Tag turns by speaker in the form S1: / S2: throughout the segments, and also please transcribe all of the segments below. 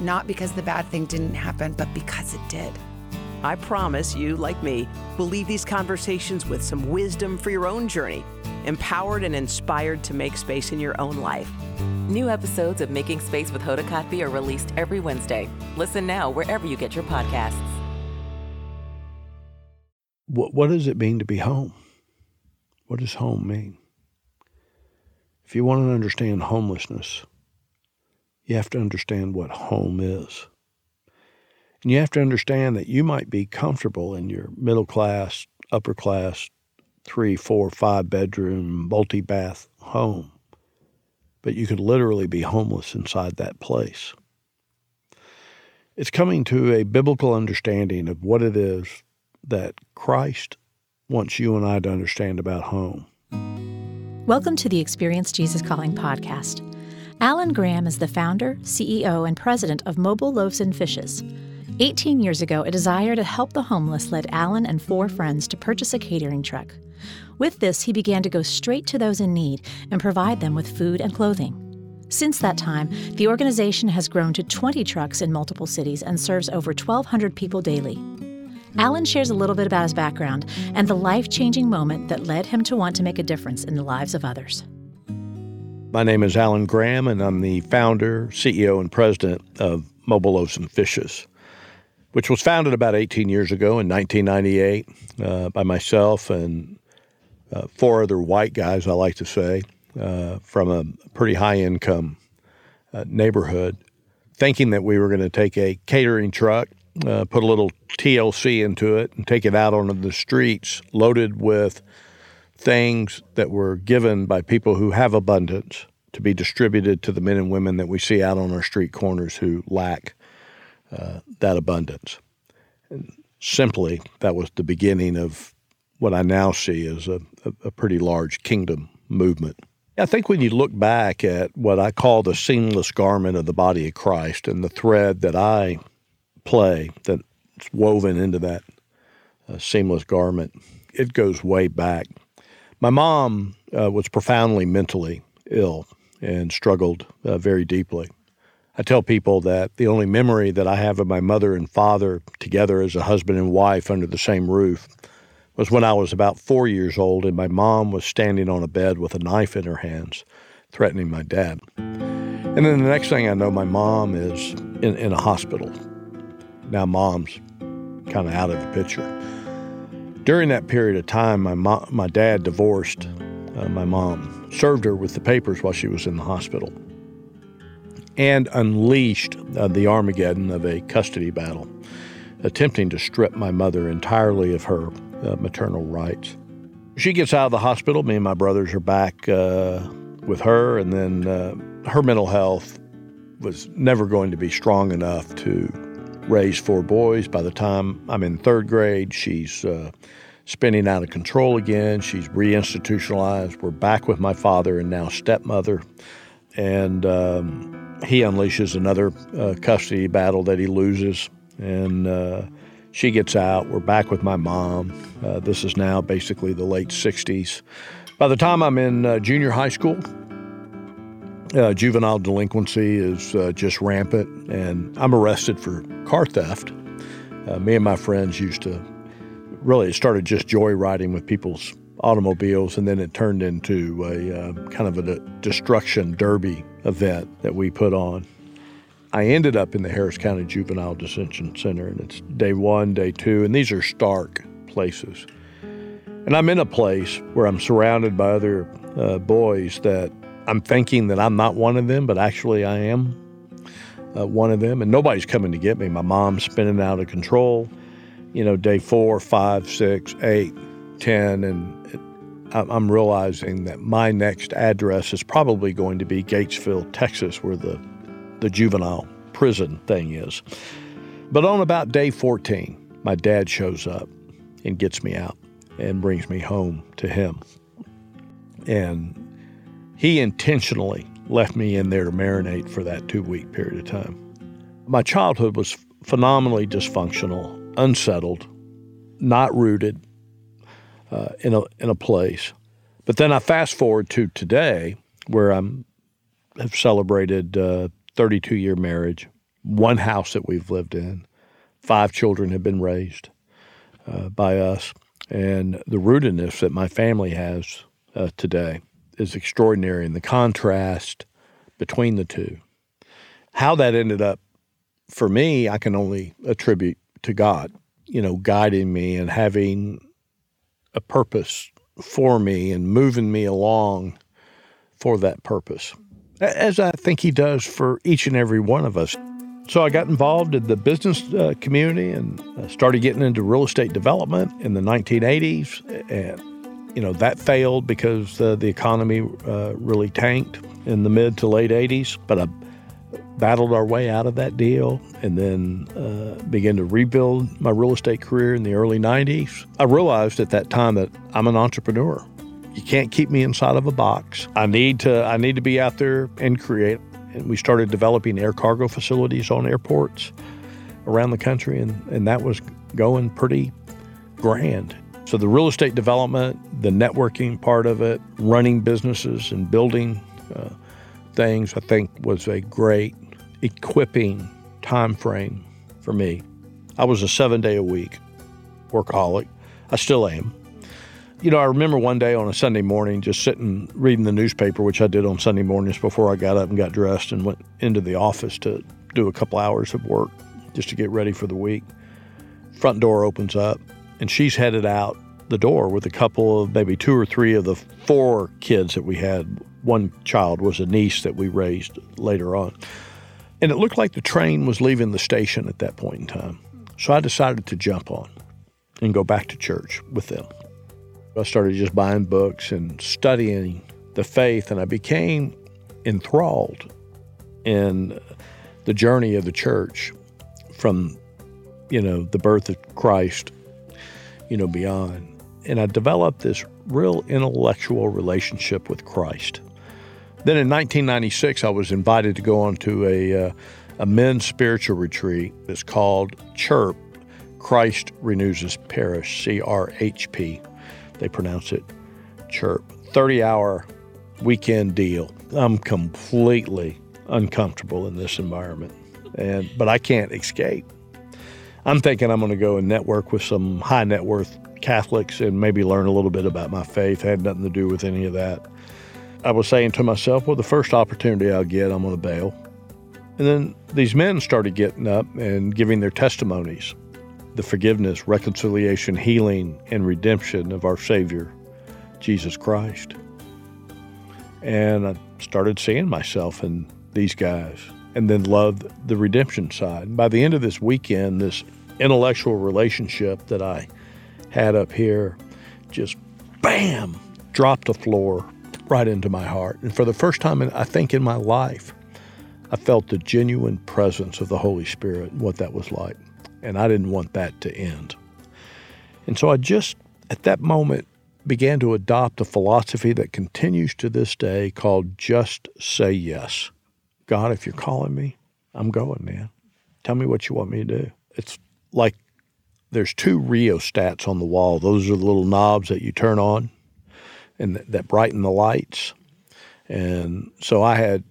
S1: not because the bad thing didn't happen, but because it did.
S2: I promise you, like me, will leave these conversations with some wisdom for your own journey, empowered and inspired to make space in your own life.
S3: New episodes of Making Space with Hoda Kotb are released every Wednesday. Listen now wherever you get your podcasts.
S4: What, what does it mean to be home? What does home mean? If you want to understand homelessness, you have to understand what home is. And you have to understand that you might be comfortable in your middle class, upper class, three, four, five bedroom, multi bath home, but you could literally be homeless inside that place. It's coming to a biblical understanding of what it is that Christ wants you and I to understand about home.
S5: Welcome to the Experience Jesus Calling podcast. Alan Graham is the founder, CEO, and president of Mobile Loaves and Fishes 18 years ago, a desire to help the homeless led Alan and four friends to purchase a catering truck. With this, he began to go straight to those in need and provide them with food and clothing. Since that time, the organization has grown to 20 trucks in multiple cities and serves over 1,200 people daily. Alan shares a little bit about his background and the life changing moment that led him to want to make a difference in the lives of others.
S4: My name is Alan Graham, and I'm the founder, CEO, and president of Mobile and Fishes which was founded about 18 years ago in 1998 uh, by myself and uh, four other white guys, I like to say, uh, from a pretty high income uh, neighborhood, thinking that we were going to take a catering truck, uh, put a little TLC into it, and take it out onto the streets loaded with things that were given by people who have abundance to be distributed to the men and women that we see out on our street corners who lack uh, that abundance. And simply, that was the beginning of what I now see as a, a, pretty large kingdom movement. I think when you look back at what I call the seamless garment of the body of Christ and the thread that I play that's woven into that uh, seamless garment, it goes way back. My mom uh, was profoundly mentally ill and struggled uh, very deeply. I tell people that the only memory that I have of my mother and father together as a husband and wife under the same roof was when I was about four years old and my mom was standing on a bed with a knife in her hands, threatening my dad. And then the next thing I know, my mom is in, in a hospital. Now, mom's kind of out of the picture. During that period of time, my, mo- my dad divorced uh, my mom, served her with the papers while she was in the hospital and unleashed uh, the Armageddon of a custody battle, attempting to strip my mother entirely of her uh, maternal rights. She gets out of the hospital. Me and my brothers are back uh, with her, and then uh, her mental health was never going to be strong enough to raise four boys. By the time I'm in third grade, she's uh, spinning out of control again. She's reinstitutionalized. We're back with my father and now stepmother. And um, he unleashes another uh, custody battle that he loses, and uh, she gets out. We're back with my mom. Uh, this is now basically the late 60s. By the time I'm in uh, junior high school, uh, juvenile delinquency is uh, just rampant, and I'm arrested for car theft. me and my friends used to really, it started just joyriding with people's automobiles, and then it turned into a kind of a destruction derby event that we put on. I ended up in the Harris County Juvenile Detention Center, and it's day one, day two, and these are stark places. And I'm in a place where I'm surrounded by other uh, boys that I'm thinking that I'm not one of them, but actually I am uh, one of them, and nobody's coming to get me. My mom's spinning out of control. You know, day four, five, six, eight, ten, and I'm realizing that my next address is probably going to be Gatesville, Texas, where the, the juvenile prison thing is. But on about day 14, my dad shows up and gets me out and brings me home to him. And he intentionally left me in there to marinate for that two week period of time. My childhood was phenomenally dysfunctional, unsettled, not rooted uh, in, a, in a place. But then I fast forward to today, where I'm have celebrated uh, 32 year marriage, one house that we've lived in, five children have been raised uh, by us, and the rootedness that my family has uh, today is extraordinary. And the contrast between the two, how that ended up for me, I can only attribute to God, you know, guiding me and having a purpose for me and moving me along for that purpose, as I think He does for each and every one of us. So I got involved in the business uh, community and uh, started getting into real estate development in the 1980s. And, you know, that failed because uh, the economy uh, really tanked in the mid to late 80s. But I battled our way out of that deal and then uh, began to rebuild my real estate career in the early 90s. I realized at that time that I'm an entrepreneur. You can't keep me inside of a box. I need to I need to be out there and create. And we started developing air cargo facilities on airports around the country and, and that was going pretty grand. So the real estate development, the networking part of it, running businesses and building uh, things, I think was a great equipping time frame for me. I was a seven day a week workaholic. I still am. You know, I remember one day on a Sunday morning just sitting reading the newspaper, which I did on Sunday mornings before I got up and got dressed and went into the office to do a couple hours of work just to get ready for the week. Front door opens up and she's headed out the door with a couple of maybe two or three of the four kids that we had. One child was a niece that we raised later on. And it looked like the train was leaving the station at that point in time. So I decided to jump on and go back to church with them. I started just buying books and studying the faith, and I became enthralled in the journey of the church from, you know, the birth of Christ, you know, beyond. And I developed this real intellectual relationship with Christ. Then in 1996, I was invited to go on to a, uh, a men's spiritual retreat. It's called CHIRP, Christ Renews His Parish, C R H P. They pronounce it CHIRP. 30 hour weekend deal. I'm completely uncomfortable in this environment, and but I can't escape. I'm thinking I'm going to go and network with some high net worth Catholics and maybe learn a little bit about my faith. It had nothing to do with any of that. I was saying to myself, well, the first opportunity I'll get, I'm going to bail. And then these men started getting up and giving their testimonies the forgiveness, reconciliation, healing, and redemption of our Savior, Jesus Christ. And I started seeing myself in these guys and then loved the redemption side. By the end of this weekend, this intellectual relationship that I had up here just bam dropped the floor right into my heart. And for the first time, in, I think, in my life, I felt the genuine presence of the Holy Spirit and what that was like. And I didn't want that to end. And so I just, at that moment, began to adopt a philosophy that continues to this day called just say yes. God, if you're calling me, I'm going, man. Tell me what you want me to do. It's like there's two rheostats on the wall. Those are the little knobs that you turn on and th- that brighten the lights. And so I had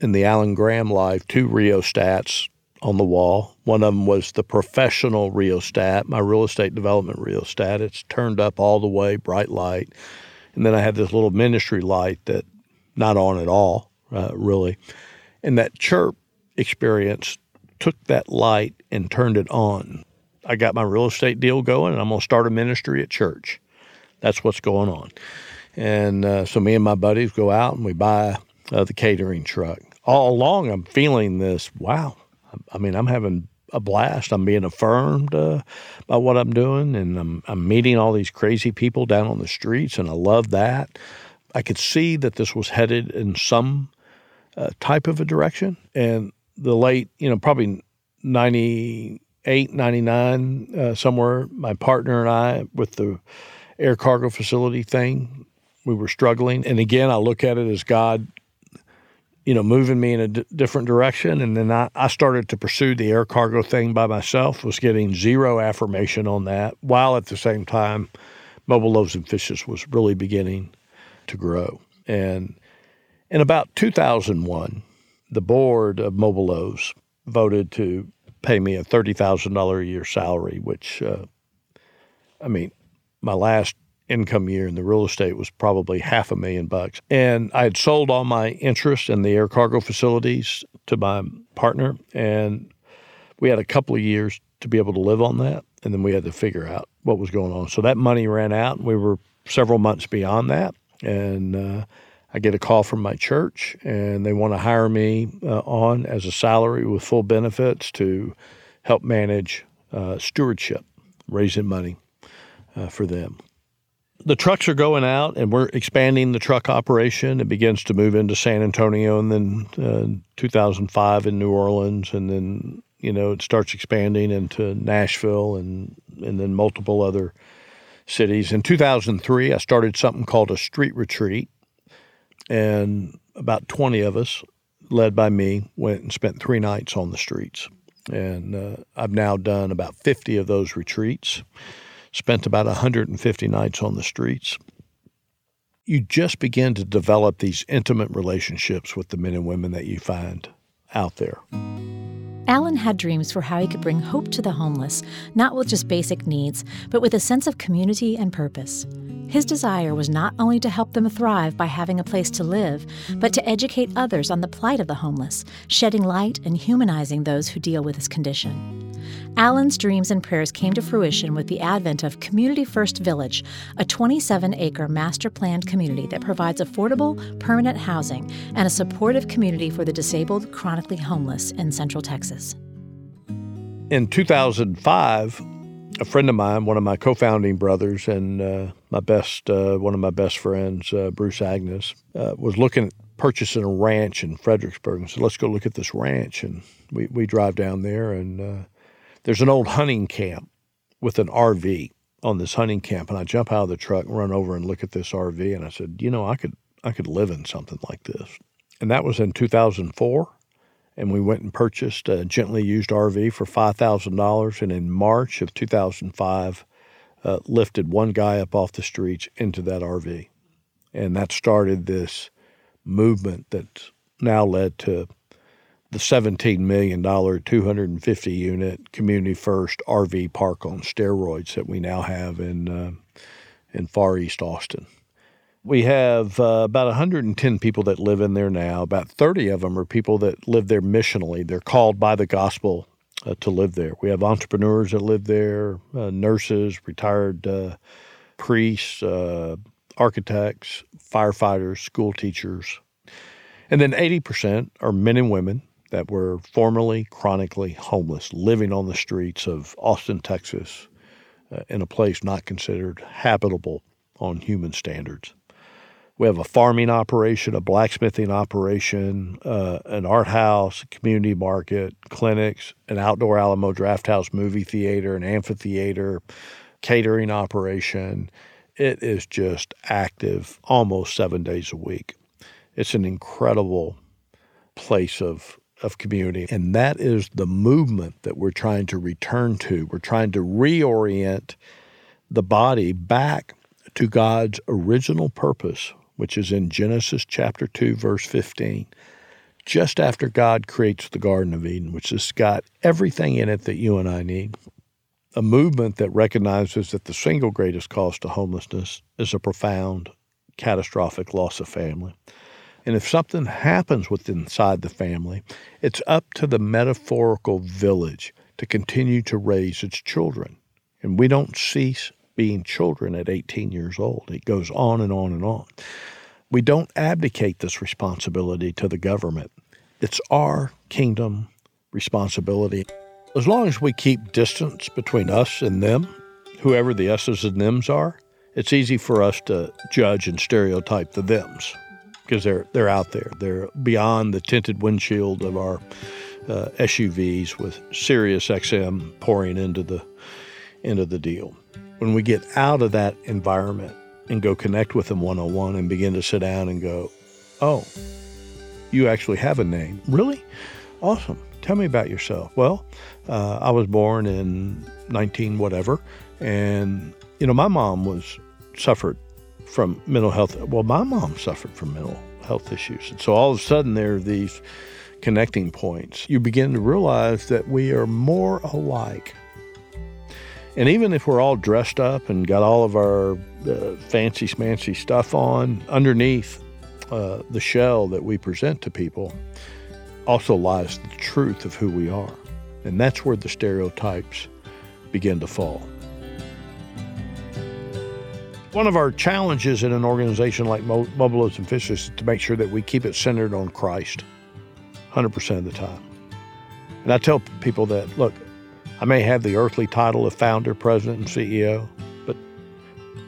S4: in the Alan Graham life two rheostats on the wall. One of them was the professional rheostat, my real estate development rheostat. It's turned up all the way, bright light. And then I had this little ministry light that not on at all, uh, really. And that chirp experience took that light and turned it on. I got my real estate deal going, and I'm going to start a ministry at church. That's what's going on. And uh, so me and my buddies go out and we buy uh, the catering truck. All along, I'm feeling this wow. I mean, I'm having a blast. I'm being affirmed uh, by what I'm doing, and I'm, I'm meeting all these crazy people down on the streets, and I love that. I could see that this was headed in some uh, type of a direction. And the late, you know, probably 90, 98, 99, uh, somewhere, my partner and I, with the air cargo facility thing, we were struggling. And again, I look at it as God, you know, moving me in a d- different direction. And then I, I started to pursue the air cargo thing by myself, was getting zero affirmation on that, while at the same time, Mobile Loaves and Fishes was really beginning to grow. And in about 2001, the board of Mobile Loaves voted to pay me a $30,000 a year salary, which, uh, I mean, my last income year in the real estate was probably half a million bucks. And I had sold all my interest in the air cargo facilities to my partner, and we had a couple of years to be able to live on that. And then we had to figure out what was going on. So that money ran out, and we were several months beyond that. And uh, I get a call from my church, and they want to hire me uh, on as a salary with full benefits to help manage uh, stewardship, raising money uh, for them. The trucks are going out, and we're expanding the truck operation. It begins to move into San Antonio, and then uh, 2005 in New Orleans, and then you know it starts expanding into Nashville, and and then multiple other cities. In 2003, I started something called a street retreat, and about 20 of us, led by me, went and spent three nights on the streets. And uh, I've now done about 50 of those retreats, spent about 150 nights on the streets. You just begin to develop these intimate relationships with the men and women that you find out there.
S5: Alan had dreams for how he could bring hope to the homeless, not with just basic needs, but with a sense of community and purpose. His desire was not only to help them thrive by having a place to live, but to educate others on the plight of the homeless, shedding light and humanizing those who deal with this condition. Alan's dreams and prayers came to fruition with the advent of Community First Village, a 27 acre master planned community that provides affordable, permanent housing and a supportive community for the disabled, chronically homeless in Central Texas.
S4: In 2005, a friend of mine, one of my co-founding brothers, and uh, my best, uh, one of my best friends, uh, Bruce Agnes, uh, was looking at purchasing a ranch in Fredericksburg, and said, "Let's go look at this ranch." And we we drive down there, and uh, there's an old hunting camp with an RV on this hunting camp, and I jump out of the truck and run over and look at this RV, and I said, "You know, I could I could live in something like this." And that was in 2004 and we went and purchased a gently used RV for $5,000. And in March of 2005, uh, lifted one guy up off the streets into that RV. And that started this movement that now led to the $17 million, 250 unit Community First RV park on steroids that we now have in, uh, in Far East Austin. We have uh, about 110 people that live in there now. About 30 of them are people that live there missionally. They're called by the gospel uh, to live there. We have entrepreneurs that live there, uh, nurses, retired uh, priests, uh, architects, firefighters, school teachers. And then 80% are men and women that were formerly chronically homeless, living on the streets of Austin, Texas, uh, in a place not considered habitable on human standards. We have a farming operation, a blacksmithing operation, uh, an art house, community market, clinics, an outdoor Alamo Drafthouse movie theater, an amphitheater, catering operation. It is just active almost seven days a week. It's an incredible place of of community. And that is the movement that we're trying to return to. We're trying to reorient the body back to God's original purpose which is in Genesis chapter 2, verse 15, just after God creates the Garden of Eden, which has got everything in it that you and I need. A movement that recognizes that the single greatest cause to homelessness is a profound, catastrophic loss of family. And if something happens within inside the family, it's up to the metaphorical village to continue to raise its children. And we don't cease being children at 18 years old. It goes on and on and on. We don't abdicate this responsibility to the government. It's our kingdom responsibility. As long as we keep distance between us and them, whoever the S's and them's are, it's easy for us to judge and stereotype the them's because they're they're out there. They're beyond the tinted windshield of our uh, SUVs with Sirius XM pouring into the into the deal. When we get out of that environment and go connect with them one on one and begin to sit down and go, "Oh, you actually have a name, really? Awesome. Tell me about yourself." Well, uh, I was born in 19 whatever, and you know my mom was suffered from mental health. Well, my mom suffered from mental health issues. And so all of a sudden, there are these connecting points. You begin to realize that we are more alike. And even if we're all dressed up and got all of our uh, fancy smancy stuff on, underneath uh, the shell that we present to people also lies the truth of who we are. And that's where the stereotypes begin to fall. One of our challenges in an organization like Loaves and Fishes is to make sure that we keep it centered on Christ 100% of the time. And I tell people that, look, I may have the earthly title of founder, president, and CEO, but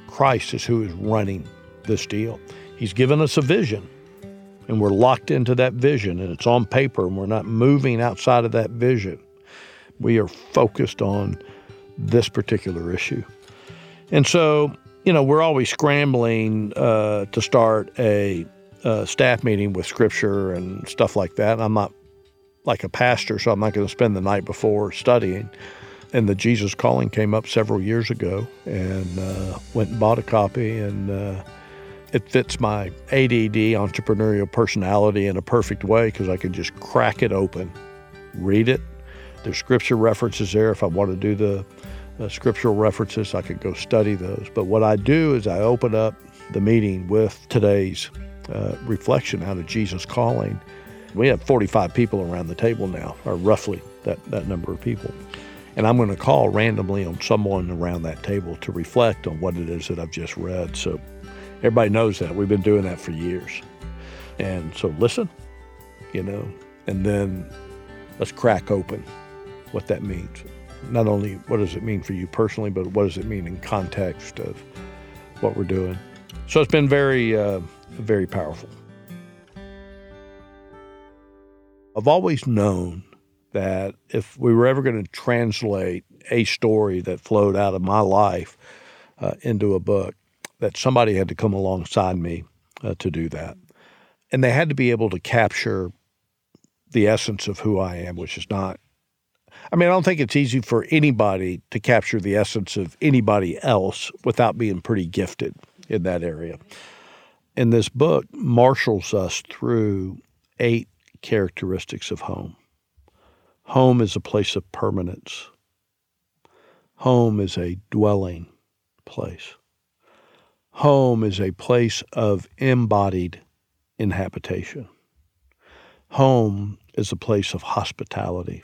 S4: Christ is who is running this deal. He's given us a vision, and we're locked into that vision, and it's on paper, and we're not moving outside of that vision. We are focused on this particular issue. And so you know, we're always scrambling uh, to start a, a, staff meeting with scripture and stuff like that. I'm not like a pastor, so I'm not going to spend the night before studying. And the Jesus Calling came up several years ago, and uh, went and bought a copy, and uh, it fits my ADD entrepreneurial personality in a perfect way because I can just crack it open, read it. There's scripture references there if I want to do the uh, scriptural references. I could go study those. But what I do is I open up the meeting with today's uh, reflection out of Jesus calling. We have 45 people around the table now, or roughly that, that number of people. And I'm going to call randomly on someone around that table to reflect on what it is that I've just read. So everybody knows that. We've been doing that for years. And so listen, you know, and then let's crack open what that means not only what does it mean for you personally, but what does it mean in context of what we're doing. So it's been very, uh, very powerful. I've always known that if we were ever going to translate a story that flowed out of my life uh, into a book, that somebody had to come alongside me uh, to do that. And they had to be able to capture the essence of who I am, which is not I mean, I don't think it's easy for anybody to capture the essence of anybody else without being pretty gifted in that area. And this book marshals us through eight characteristics of home. Home is a place of permanence. Home is a dwelling place. Home is a place of embodied inhabitation. Home is a place of hospitality.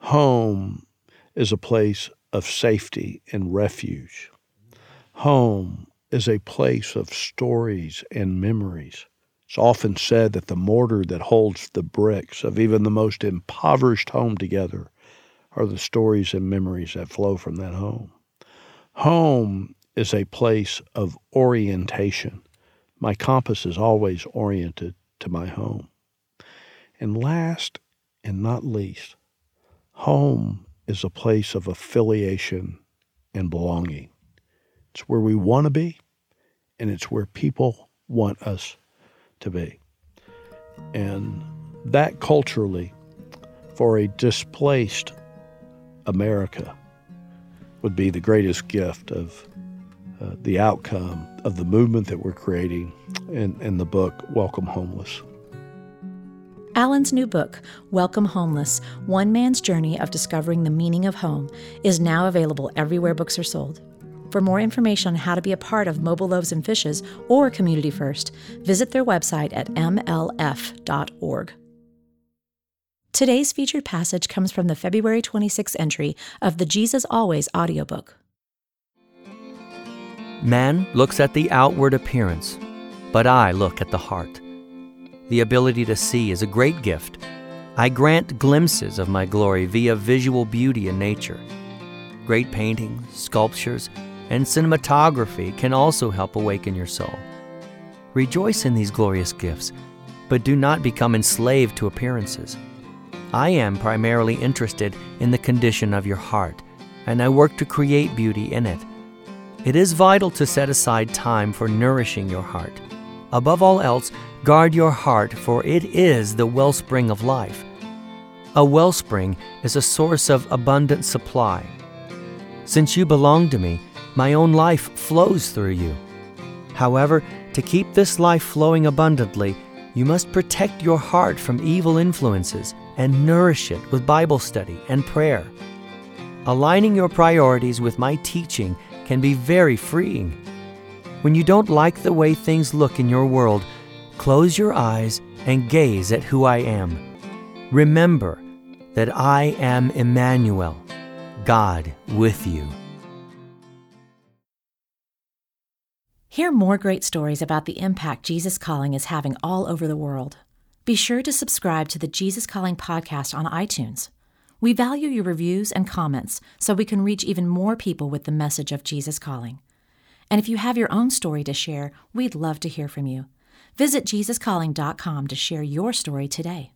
S4: Home is a place of safety and refuge. Home is a place of stories and memories. It's often said that the mortar that holds the bricks of even the most impoverished home together are the stories and memories that flow from that home. Home is a place of orientation. My compass is always oriented to my home. And last and not least, Home is a place of affiliation and belonging. It's where we want to be, and it's where people want us to be. And that culturally, for a displaced America, would be the greatest gift of uh, the outcome of the movement that we're creating in, in the book Welcome Homeless.
S5: Alan's new book, Welcome Homeless One Man's Journey of Discovering the Meaning of Home, is now available everywhere books are sold. For more information on how to be a part of Mobile Loaves and Fishes or Community First, visit their website at mlf.org. Today's featured passage comes from the February 26 entry of the Jesus Always audiobook.
S6: Man looks at the outward appearance, but I look at the heart. The ability to see is a great gift. I grant glimpses of my glory via visual beauty in nature. Great paintings, sculptures, and cinematography can also help awaken your soul. Rejoice in these glorious gifts, but do not become enslaved to appearances. I am primarily interested in the condition of your heart, and I work to create beauty in it. It is vital to set aside time for nourishing your heart. Above all else, guard your heart, for it is the wellspring of life. A wellspring is a source of abundant supply. Since you belong to me, my own life flows through you. However, to keep this life flowing abundantly, you must protect your heart from evil influences and nourish it with Bible study and prayer. Aligning your priorities with my teaching can be very freeing. When you don't like the way things look in your world, close your eyes and gaze at who I am. Remember that I am Immanuel, God with you.
S5: Hear more great stories about the impact Jesus Calling is having all over the world. Be sure to subscribe to the Jesus Calling podcast on iTunes. We value your reviews and comments so we can reach even more people with the message of Jesus Calling. And if you have your own story to share, we'd love to hear from you. Visit JesusCalling.com to share your story today.